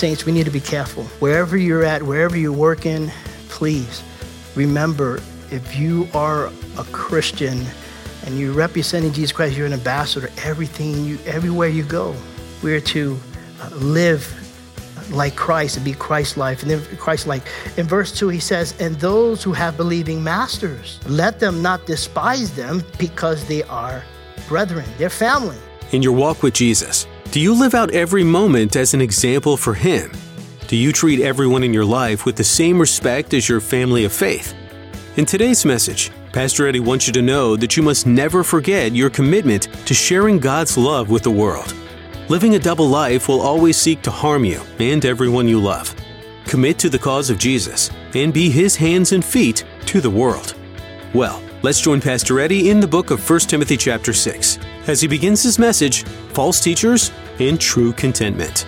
Saints, we need to be careful. Wherever you're at, wherever you're working, please remember if you are a Christian and you're representing Jesus Christ, you're an ambassador, everything you, everywhere you go, we're to uh, live like Christ and be Christ-like. And then Christ-like. In verse 2, he says, And those who have believing masters, let them not despise them because they are brethren, they're family. In your walk with Jesus, do you live out every moment as an example for Him? Do you treat everyone in your life with the same respect as your family of faith? In today's message, Pastor Eddie wants you to know that you must never forget your commitment to sharing God's love with the world. Living a double life will always seek to harm you and everyone you love. Commit to the cause of Jesus and be his hands and feet to the world. Well, let's join Pastor Eddie in the book of 1 Timothy chapter 6 as he begins his message, False Teachers and True Contentment.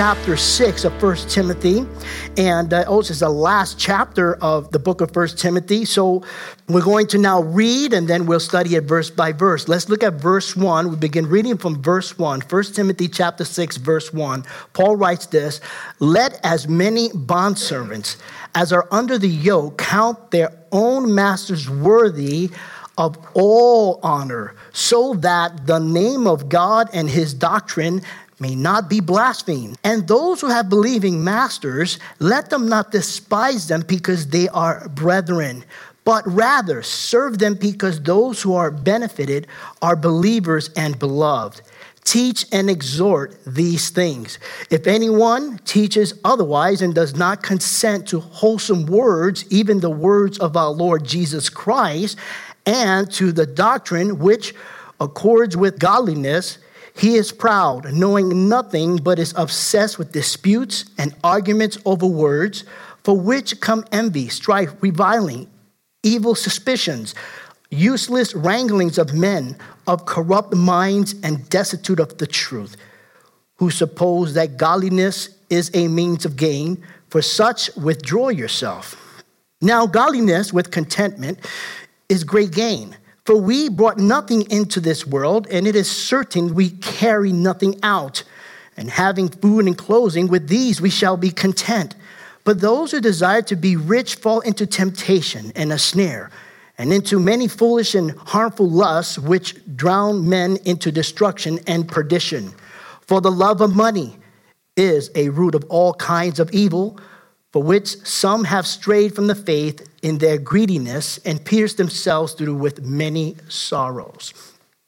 Chapter 6 of First Timothy. And uh, also, it's the last chapter of the book of First Timothy. So we're going to now read and then we'll study it verse by verse. Let's look at verse 1. We begin reading from verse 1. 1 Timothy chapter 6, verse 1. Paul writes this Let as many bondservants as are under the yoke count their own masters worthy of all honor, so that the name of God and his doctrine may not be blasphemed. And those who have believing masters, let them not despise them because they are brethren, but rather serve them because those who are benefited are believers and beloved. Teach and exhort these things. If anyone teaches otherwise and does not consent to wholesome words, even the words of our Lord Jesus Christ, and to the doctrine which accords with godliness, he is proud, knowing nothing, but is obsessed with disputes and arguments over words, for which come envy, strife, reviling, evil suspicions, useless wranglings of men of corrupt minds and destitute of the truth, who suppose that godliness is a means of gain. For such, withdraw yourself. Now, godliness with contentment is great gain. For we brought nothing into this world, and it is certain we carry nothing out. And having food and clothing, with these we shall be content. But those who desire to be rich fall into temptation and a snare, and into many foolish and harmful lusts, which drown men into destruction and perdition. For the love of money is a root of all kinds of evil for which some have strayed from the faith in their greediness and pierced themselves through with many sorrows.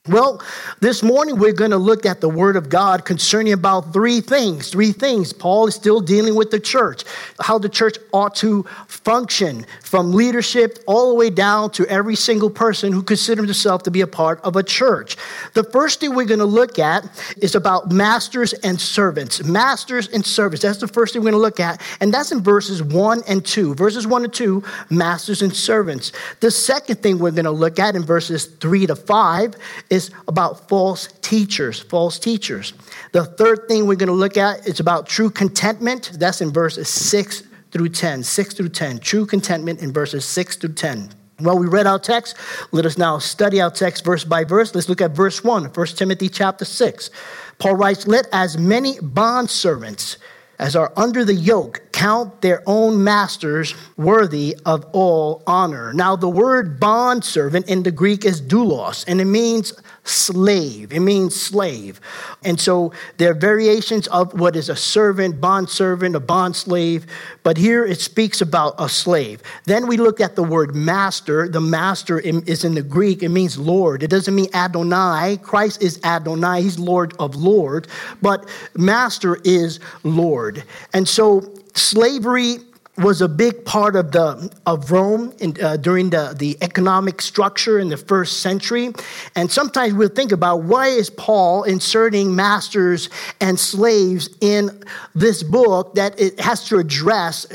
Well, this morning we're going to look at the Word of God concerning about three things. Three things. Paul is still dealing with the church, how the church ought to function from leadership all the way down to every single person who considers himself to be a part of a church. The first thing we're going to look at is about masters and servants. Masters and servants. That's the first thing we're going to look at. And that's in verses 1 and 2. Verses 1 and 2, masters and servants. The second thing we're going to look at in verses 3 to 5 is about false teachers, false teachers. The third thing we're going to look at is about true contentment. That's in verses 6 through 10. 6 through 10. True contentment in verses 6 through 10. Well, we read our text. Let us now study our text verse by verse. Let's look at verse 1, 1 Timothy chapter 6. Paul writes, Let as many bond servants as are under the yoke count their own masters worthy of all honor. Now, the word bondservant in the Greek is doulos, and it means slave. It means slave. And so there are variations of what is a servant, bond servant, a bond slave, but here it speaks about a slave. Then we look at the word master. The master is in the Greek, it means Lord. It doesn't mean Adonai. Christ is Adonai, he's Lord of Lord, but master is Lord. And so slavery was a big part of the of Rome in, uh, during the, the economic structure in the first century. And sometimes we'll think about why is Paul inserting masters and slaves in this book that it has to address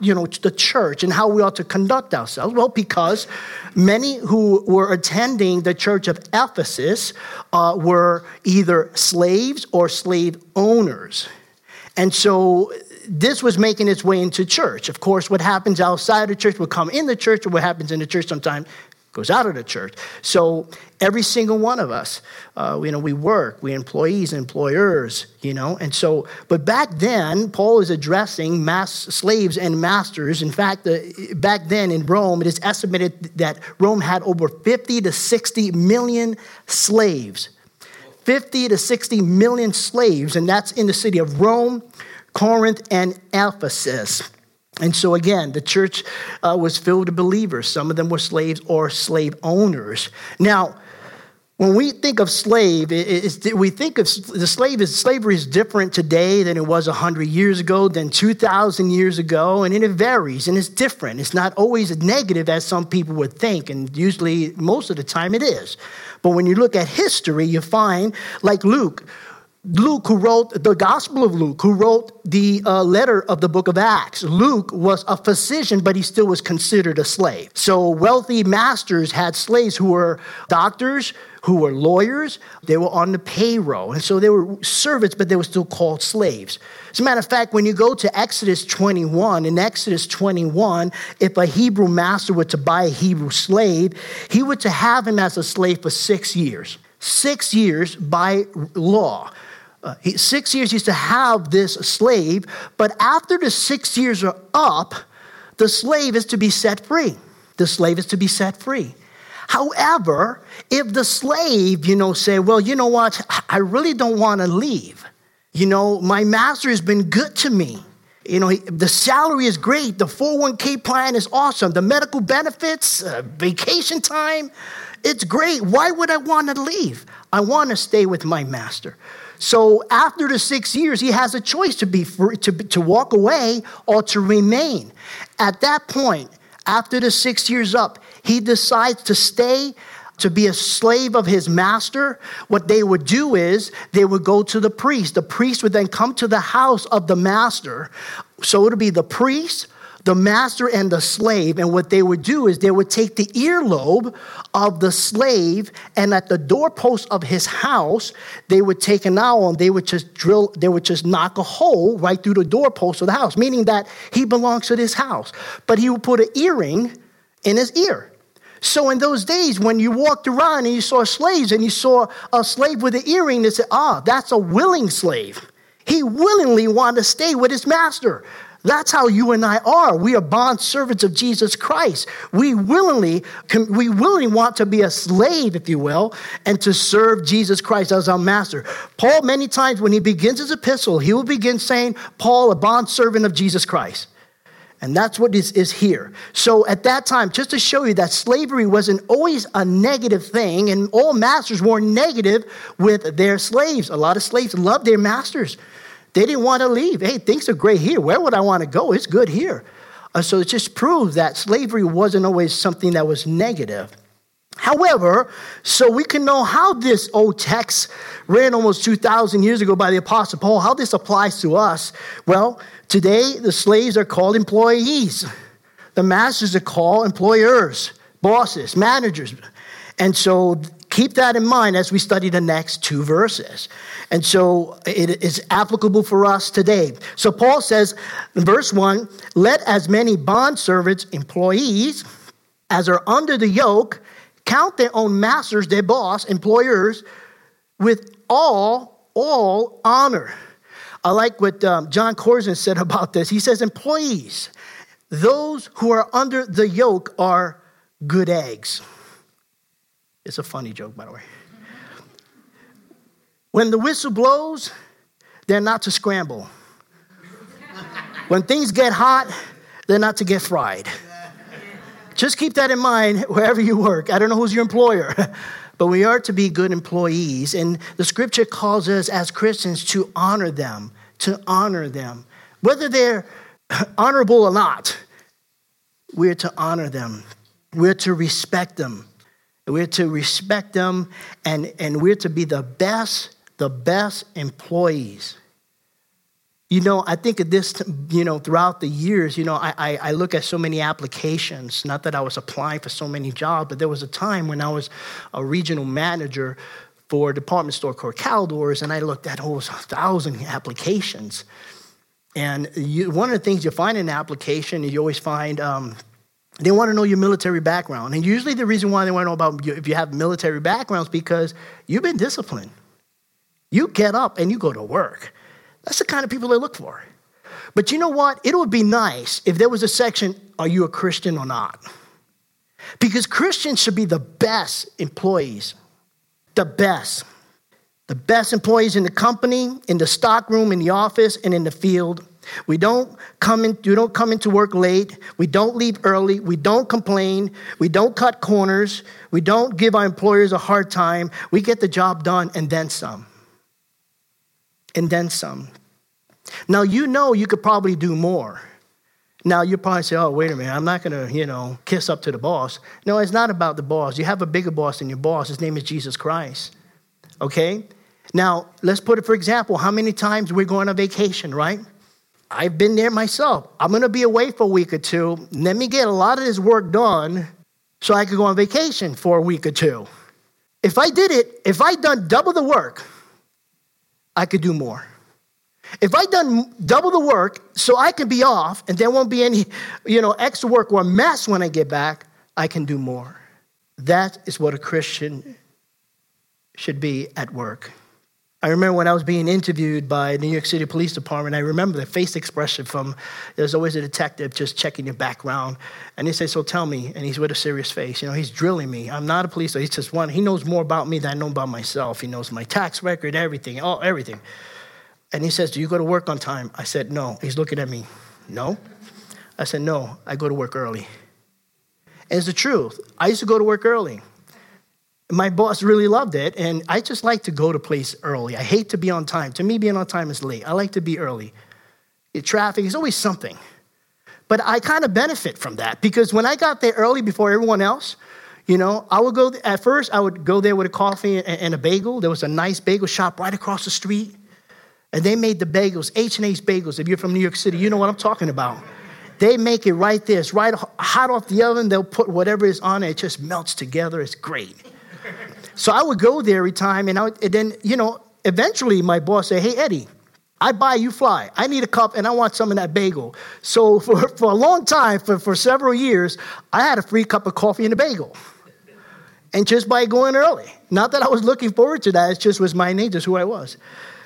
you know the church and how we ought to conduct ourselves. Well, because many who were attending the church of Ephesus uh, were either slaves or slave owners. And so this was making its way into church. Of course, what happens outside the church will come in the church, or what happens in the church sometimes goes out of the church. So every single one of us, uh, you know, we work, we employees, employers, you know, and so. But back then, Paul is addressing mass slaves and masters. In fact, the, back then in Rome, it is estimated that Rome had over 50 to 60 million slaves. 50 to 60 million slaves, and that's in the city of Rome, Corinth, and Ephesus. And so, again, the church uh, was filled with believers. Some of them were slaves or slave owners. Now, when we think of slave, we think of the slave is slavery is different today than it was 100 years ago, than 2,000 years ago, and it varies and it's different. It's not always negative as some people would think, and usually, most of the time, it is. But when you look at history, you find, like Luke, Luke, who wrote the Gospel of Luke, who wrote the uh, letter of the book of Acts, Luke was a physician, but he still was considered a slave. So wealthy masters had slaves who were doctors, who were lawyers. They were on the payroll. And so they were servants, but they were still called slaves. As a matter of fact, when you go to Exodus 21, in Exodus 21, if a Hebrew master were to buy a Hebrew slave, he were to have him as a slave for six years. Six years by law. Uh, six years he used to have this slave, but after the six years are up, the slave is to be set free. The slave is to be set free. However, if the slave, you know, say, well, you know what, I really don't want to leave. You know, my master has been good to me. You know, the salary is great. The 401k plan is awesome. The medical benefits, uh, vacation time, it's great. Why would I want to leave? I want to stay with my master. So after the six years, he has a choice to be free, to, to walk away or to remain. At that point, after the six years up, he decides to stay to be a slave of his master, what they would do is they would go to the priest. The priest would then come to the house of the master. So it would be the priest the master and the slave. And what they would do is they would take the earlobe of the slave, and at the doorpost of his house, they would take an owl and they would just drill, they would just knock a hole right through the doorpost of the house, meaning that he belongs to this house. But he would put an earring in his ear. So in those days, when you walked around and you saw slaves and you saw a slave with an earring, they said, ah, that's a willing slave. He willingly wanted to stay with his master. That's how you and I are. We are bond servants of Jesus Christ. We willingly, we willingly want to be a slave, if you will, and to serve Jesus Christ as our master. Paul, many times when he begins his epistle, he will begin saying, Paul, a bond servant of Jesus Christ. And that's what is, is here. So at that time, just to show you that slavery wasn't always a negative thing, and all masters were negative with their slaves. A lot of slaves loved their masters. They didn't want to leave. Hey, things are great here. Where would I want to go? It's good here. Uh, so it just proves that slavery wasn't always something that was negative. However, so we can know how this old text, written almost 2,000 years ago by the Apostle Paul, how this applies to us. Well, today the slaves are called employees, the masters are called employers, bosses, managers. And so keep that in mind as we study the next two verses. And so it is applicable for us today. So Paul says in verse 1 let as many bondservants, employees, as are under the yoke, count their own masters, their boss, employers, with all, all honor. I like what um, Jon Courson said about this. He says, employees, those who are under the yoke are good eggs. It's a funny joke, by the way. When the whistle blows, they're not to scramble. When things get hot, they're not to get fried. Just keep that in mind wherever you work. I don't know who's your employer, but we are to be good employees. And the scripture calls us as Christians to honor them, to honor them. Whether they're honorable or not, we're to honor them, we're to respect them. We're to respect them and, and we're to be the best, the best employees. You know, I think of this, you know, throughout the years, you know, I, I, I, look at so many applications. Not that I was applying for so many jobs, but there was a time when I was a regional manager for a department store called Caldors, and I looked at almost a thousand applications. And you, one of the things you find in an application, you always find um, they want to know your military background. And usually the reason why they want to know about you, if you have military backgrounds because you've been disciplined. You get up and you go to work. That's the kind of people they look for. But you know what? It would be nice if there was a section, are you a Christian or not? Because Christians should be the best employees. The best. The best employees in the company, in the stockroom, in the office, and in the field. We don't come in, we don't come into work late. We don't leave early. We don't complain. We don't cut corners. We don't give our employers a hard time. We get the job done and then some and then some. Now, you know you could probably do more. Now, you probably say, oh, wait a minute, I'm not going to, you know, kiss up to the boss. No, it's not about the boss. You have a bigger boss than your boss. His name is Jesus Christ. Okay? Now, let's put it for example. How many times we're going on vacation, right? I've been there myself. I'm going to be away for a week or two. Let me get a lot of this work done so I could go on vacation for a week or two. If I did it, if I'd done double the work, I could do more. If I done double the work so I can be off and there won't be any, you know, extra work or mess when I get back, I can do more. That is what a Christian should be at work. I remember when I was being interviewed by the New York City Police Department, I remember the face expression from, there's always a detective just checking your background. And he says, so tell me, and he's with a serious face. You know, he's drilling me. I'm not a police officer. He's just one. He knows more about me than I know about myself. He knows my tax record, everything, all, everything. And he says, do you go to work on time? I said, no. He's looking at me, no. I said, no, I go to work early. And it's the truth. I used to go to work early my boss really loved it, and I just like to go to place early. I hate to be on time. To me, being on time is late. I like to be early. Traffic is always something. But I kind of benefit from that because when I got there early before everyone else, you know, I would go, at first, I would go there with a coffee and a bagel. There was a nice bagel shop right across the street. And they made the bagels, H&H bagels. If you're from New York City, you know what I'm talking about. They make it right there. It's right hot off the oven. They'll put whatever is on it. It just melts together. It's great. So I would go there every time, and, I would, and then, you know, eventually my boss said, Hey, Eddie, I buy, you fly. I need a cup and I want some of that bagel. So for, for a long time, for, for several years, I had a free cup of coffee and a bagel. And just by going early. Not that I was looking forward to that, it just was my nature, who I was.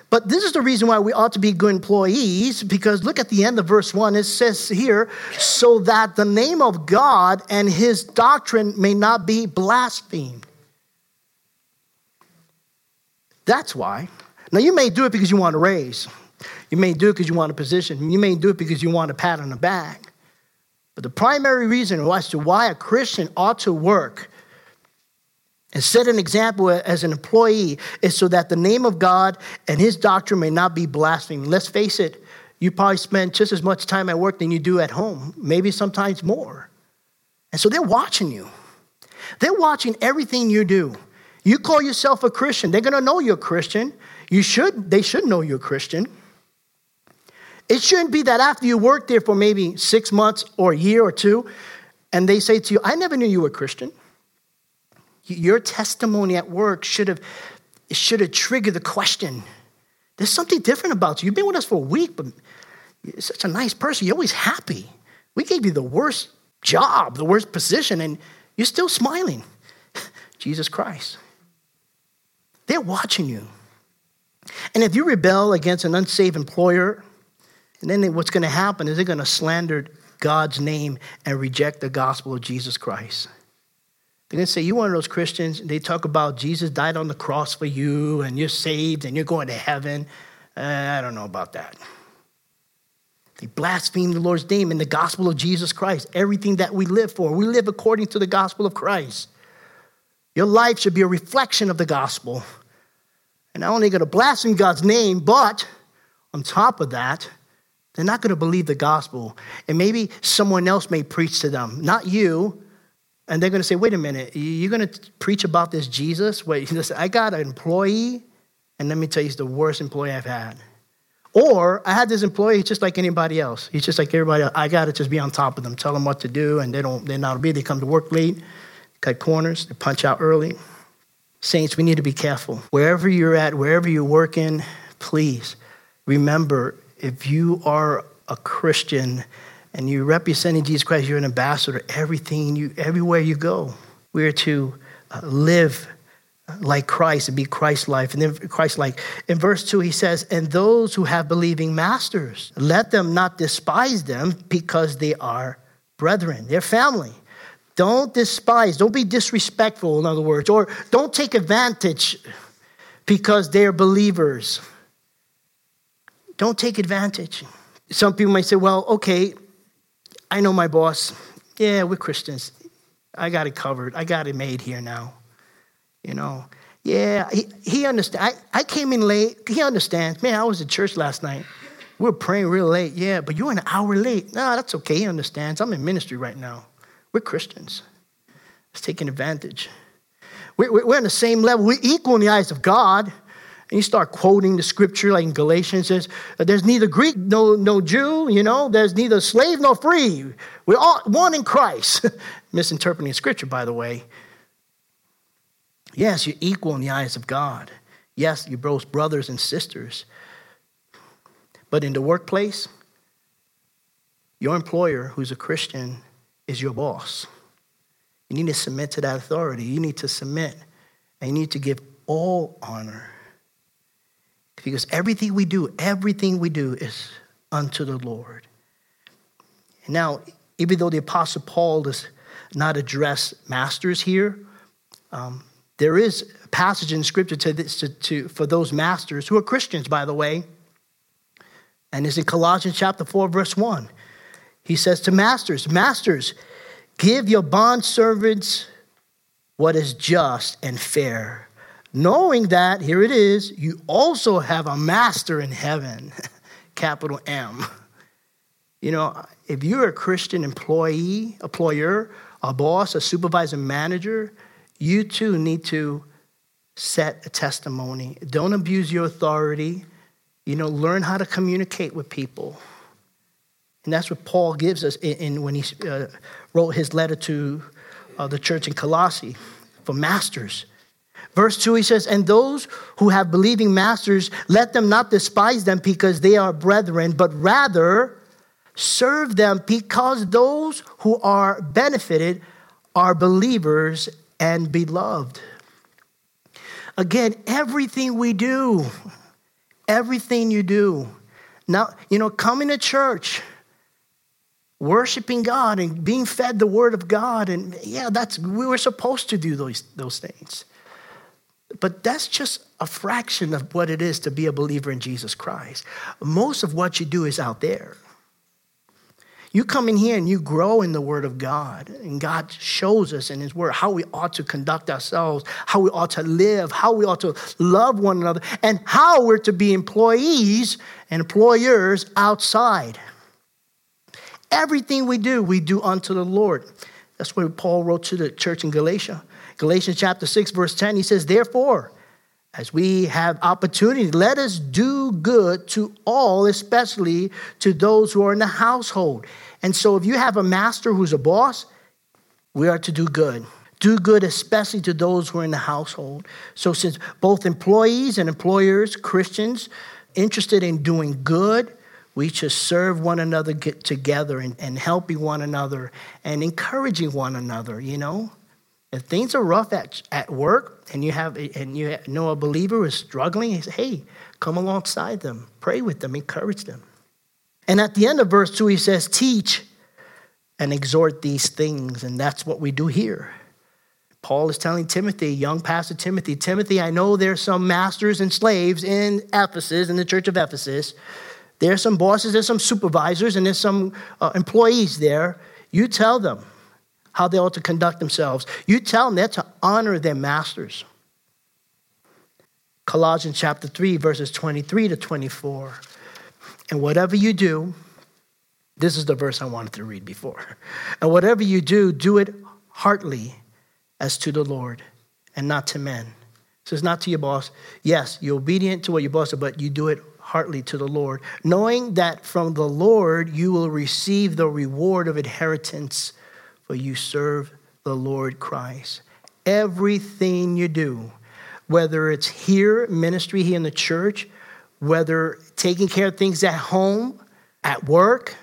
But this is the reason why we ought to be good employees, because look at the end of verse 1. It says here, so that the name of God and his doctrine may not be blasphemed. That's why. Now, you may do it because you want a raise. You may do it because you want a position. You may do it because you want a pat on the back. But the primary reason as to why a Christian ought to work and set an example as an employee is so that the name of God and his doctrine may not be blasphemed. Let's face it, you probably spend just as much time at work than you do at home, maybe sometimes more. And so they're watching you. They're watching everything you do. You call yourself a Christian, they're going to know you're a Christian. You should, they should know you're a Christian. It shouldn't be that after you work there for maybe six months or a year or two, and they say to you, I never knew you were a Christian. Your testimony at work should have, should have triggered the question. There's something different about you. You've been with us for a week, but you're such a nice person. You're always happy. We gave you the worst job, the worst position, and you're still smiling. Jesus Christ. They're watching you. And if you rebel against an unsafe employer, and then what's going to happen is they're going to slander God's name and reject the gospel of Jesus Christ. They're going to say, You one of those Christians, they talk about Jesus died on the cross for you and you're saved and you're going to heaven. Uh, I don't know about that. They blaspheme the Lord's name and the gospel of Jesus Christ, everything that we live for. We live according to the gospel of Christ. Your life should be a reflection of the gospel. And not only going to blaspheme God's name, but on top of that, they're not going to believe the gospel. And maybe someone else may preach to them, not you. And they're going to say, wait a minute, you're going to preach about this Jesus? Wait, listen, I got an employee, and let me tell you, he's the worst employee I've had. Or I had this employee just like anybody else. He's just like everybody else. I got to just be on top of them, tell them what to do, and they don't, they're not be. They come to work late, cut corners, they punch out early. Saints, we need to be careful. Wherever you're at, wherever you're working, please remember if you are a Christian and you're representing Jesus Christ, you're an ambassador. Everything you, everywhere you go, we're to uh, live like Christ and be Christ-like. And then Christ-like. In verse 2, he says, And those who have believing masters, let them not despise them because they are brethren, they're family. Don't despise, don't be disrespectful, in other words, or don't take advantage because they're believers. Don't take advantage. Some people might say, well, okay, I know my boss. Yeah, we're Christians. I got it covered. I got it made here now. You know, yeah, he, he understands. I, I came in late. He understands. Man, I was at church last night. We were praying real late. Yeah, but you're an hour late. No, that's okay. He understands. I'm in ministry right now. We're Christians. It's taking advantage. We're, on the same level. We're equal in the eyes of God. And you start quoting the scripture, like in Galatians says, uh, "There's neither Greek, no no Jew. You know, there's neither slave nor free. We're all one in Christ." Misinterpreting scripture, by the way. Yes, you're equal in the eyes of God. Yes, you're both brothers and sisters. But in the workplace, your employer, who's a Christian, is your boss. You need to submit to that authority. You need to submit and you need to give all honor. Because everything we do, everything we do is unto the Lord. Now, even though the Apostle Paul does not address masters here, um, there is a passage in Scripture to this, to, to, for those masters who are Christians, by the way. And it's in Colossians chapter 4, verse 1. He says to masters, Masters, give your bond servants what is just and fair, knowing that, here it is, you also have a master in heaven, capital M. You know, if you're a Christian employee, employer, a boss, a supervisor, manager, you too need to set a testimony. Don't abuse your authority. You know, learn how to communicate with people. And that's what Paul gives us in, in when he uh, wrote his letter to uh, the church in Colossae for masters. Verse 2, he says, And those who have believing masters, let them not despise them because they are brethren, but rather serve them because those who are benefited are believers and beloved. Again, everything we do, everything you do. Now, you know, coming to church, worshiping God and being fed the word of God, and yeah, that's we were supposed to do those, those things. But that's just a fraction of what it is to be a believer in Jesus Christ. Most of what you do is out there. You come in here and you grow in the Word of God, and God shows us in His Word how we ought to conduct ourselves, how we ought to live, how we ought to love one another, and how we're to be employees and employers outside. Everything we do, we do unto the Lord. That's what Paul wrote to the church in Galatia. Galatians chapter 6, verse 10, he says, Therefore, as we have opportunity, let us do good to all, especially to those who are in the household. And so, if you have a master who's a boss, we are to do good. Do good, especially to those who are in the household. So, since both employees and employers, Christians, interested in doing good, we should serve one another get together and, and helping one another and encouraging one another, you know? If things are rough at, at work and you have and you know a believer is struggling, say, hey, come alongside them, pray with them, encourage them. And at the end of verse 2, he says, teach and exhort these things. And that's what we do here. Paul is telling Timothy, young pastor Timothy, Timothy, I know there's some masters and slaves in Ephesus, in the church of Ephesus. There's some bosses, there's some supervisors, and there's some uh, employees there. You tell them how they ought to conduct themselves. You tell them they're to honor their masters. Colossians chapter 3, verses 23 to 24. And whatever you do, this is the verse I wanted to read before. And whatever you do, do it heartily as to the Lord and not to men. So it's not to your boss. Yes, you're obedient to what your boss says, but you do it heartily to the Lord, knowing that from the Lord you will receive the reward of inheritance, for you serve the Lord Christ. Everything you do, whether it's here, ministry here in the church, whether taking care of things at home, at work,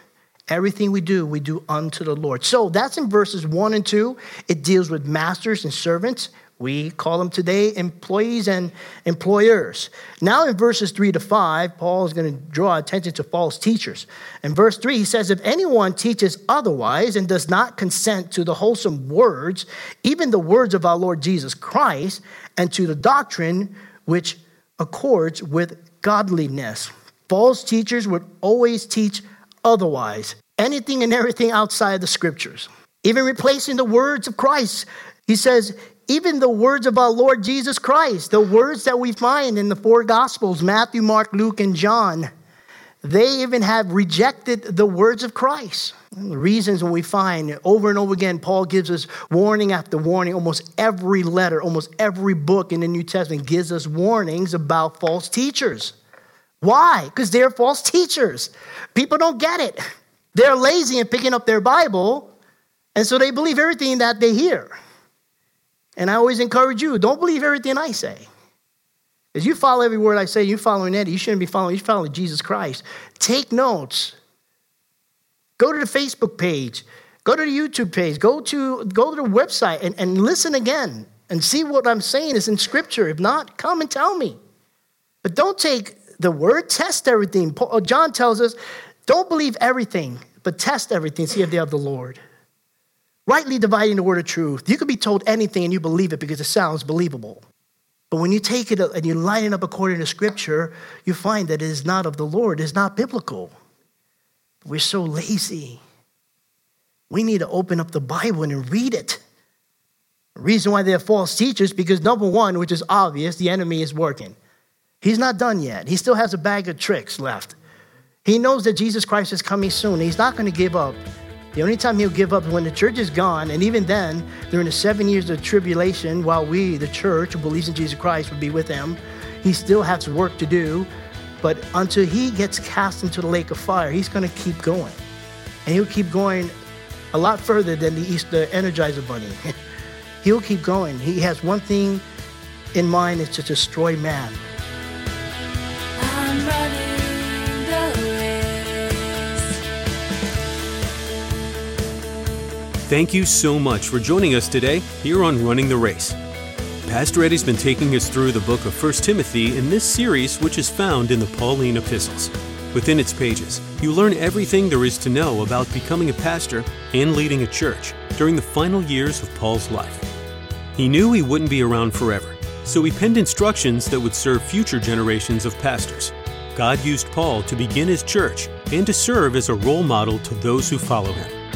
Everything we do, we do unto the Lord. So that's in verses one and two. It deals with masters and servants. We call them today employees and employers. Now, in verses three to five, Paul is going to draw attention to false teachers. In verse three, he says, If anyone teaches otherwise and does not consent to the wholesome words, even the words of our Lord Jesus Christ, and to the doctrine which accords with godliness, false teachers would always teach otherwise, anything and everything outside the scriptures, even replacing the words of Christ. He says, even the words of our Lord Jesus Christ, the words that we find in the four Gospels Matthew, Mark, Luke, and John they even have rejected the words of Christ. The reasons we find over and over again, Paul gives us warning after warning. Almost every letter, almost every book in the New Testament gives us warnings about false teachers. Why? Because they're false teachers. People don't get it. They're lazy in picking up their Bible, and so they believe everything that they hear. And I always encourage you don't believe everything I say. As you follow every word I say, you're following Eddie. You shouldn't be following, you're following Jesus Christ. Take notes. Go to the Facebook page. Go to the YouTube page. Go to, go to the website and, and listen again and see what I'm saying is in Scripture. If not, come and tell me. But don't take the word, test everything. Uh, John tells us, don't believe everything, but test everything, see if they have the Lord. Rightly dividing the word of truth. You could be told anything and you believe it because it sounds believable. But when you take it and you line it up according to Scripture, you find that it is not of the Lord, it is not biblical. We're so lazy. We need to open up the Bible and read it. The reason why they're false teachers, because number one, which is obvious, the enemy is working. He's not done yet. He still has a bag of tricks left. He knows that Jesus Christ is coming soon. He's not going to give up. The only time he'll give up is when the church is gone, and even then, during the seven years of tribulation, while we, the church who believes in Jesus Christ, would be with him, he still has work to do. But until he gets cast into the lake of fire, he's going to keep going. And he'll keep going a lot further than the Easter Energizer Bunny. he'll keep going. He has one thing in mind is to destroy man. Thank you so much for joining us today here on Running the Race. Pastor Eddie's been taking us through the book of 1 Timothy in this series, which is found in the Pauline epistles. Within its pages, you learn everything there is to know about becoming a pastor and leading a church during the final years of Paul's life. He knew he wouldn't be around forever, so he penned instructions that would serve future generations of pastors. God used Paul to begin his church and to serve as a role model to those who follow him.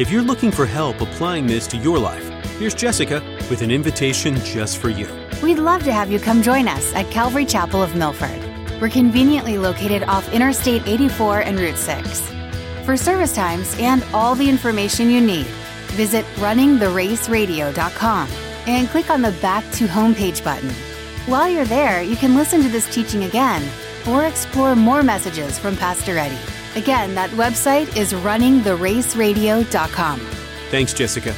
If you're looking for help applying this to your life, here's Jessica with an invitation just for you. We'd love to have you come join us at Calvary Chapel of Milford. We're conveniently located off Interstate 84 and Route 6. For service times and all the information you need, visit runningtheraceradio.com and click on the Back to Homepage button. While you're there, you can listen to this teaching again or explore more messages from Pastor Eddie. Again, that website is runningtheraceradio.com. Thanks, Jessica.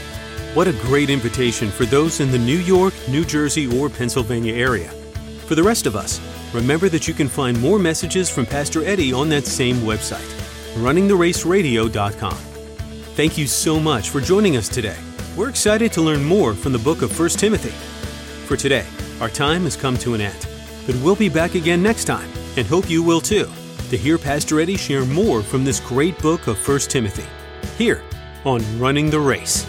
What a great invitation for those in the New York, New Jersey, or Pennsylvania area. For the rest of us, remember that you can find more messages from Pastor Eddie on that same website, runningtheraceradio.com. Thank you so much for joining us today. We're excited to learn more from the book of 1 Timothy. For today, our time has come to an end, but we'll be back again next time and hope you will too to hear Pastor Eddie share more from this great book of 1 Timothy here on Running the Race.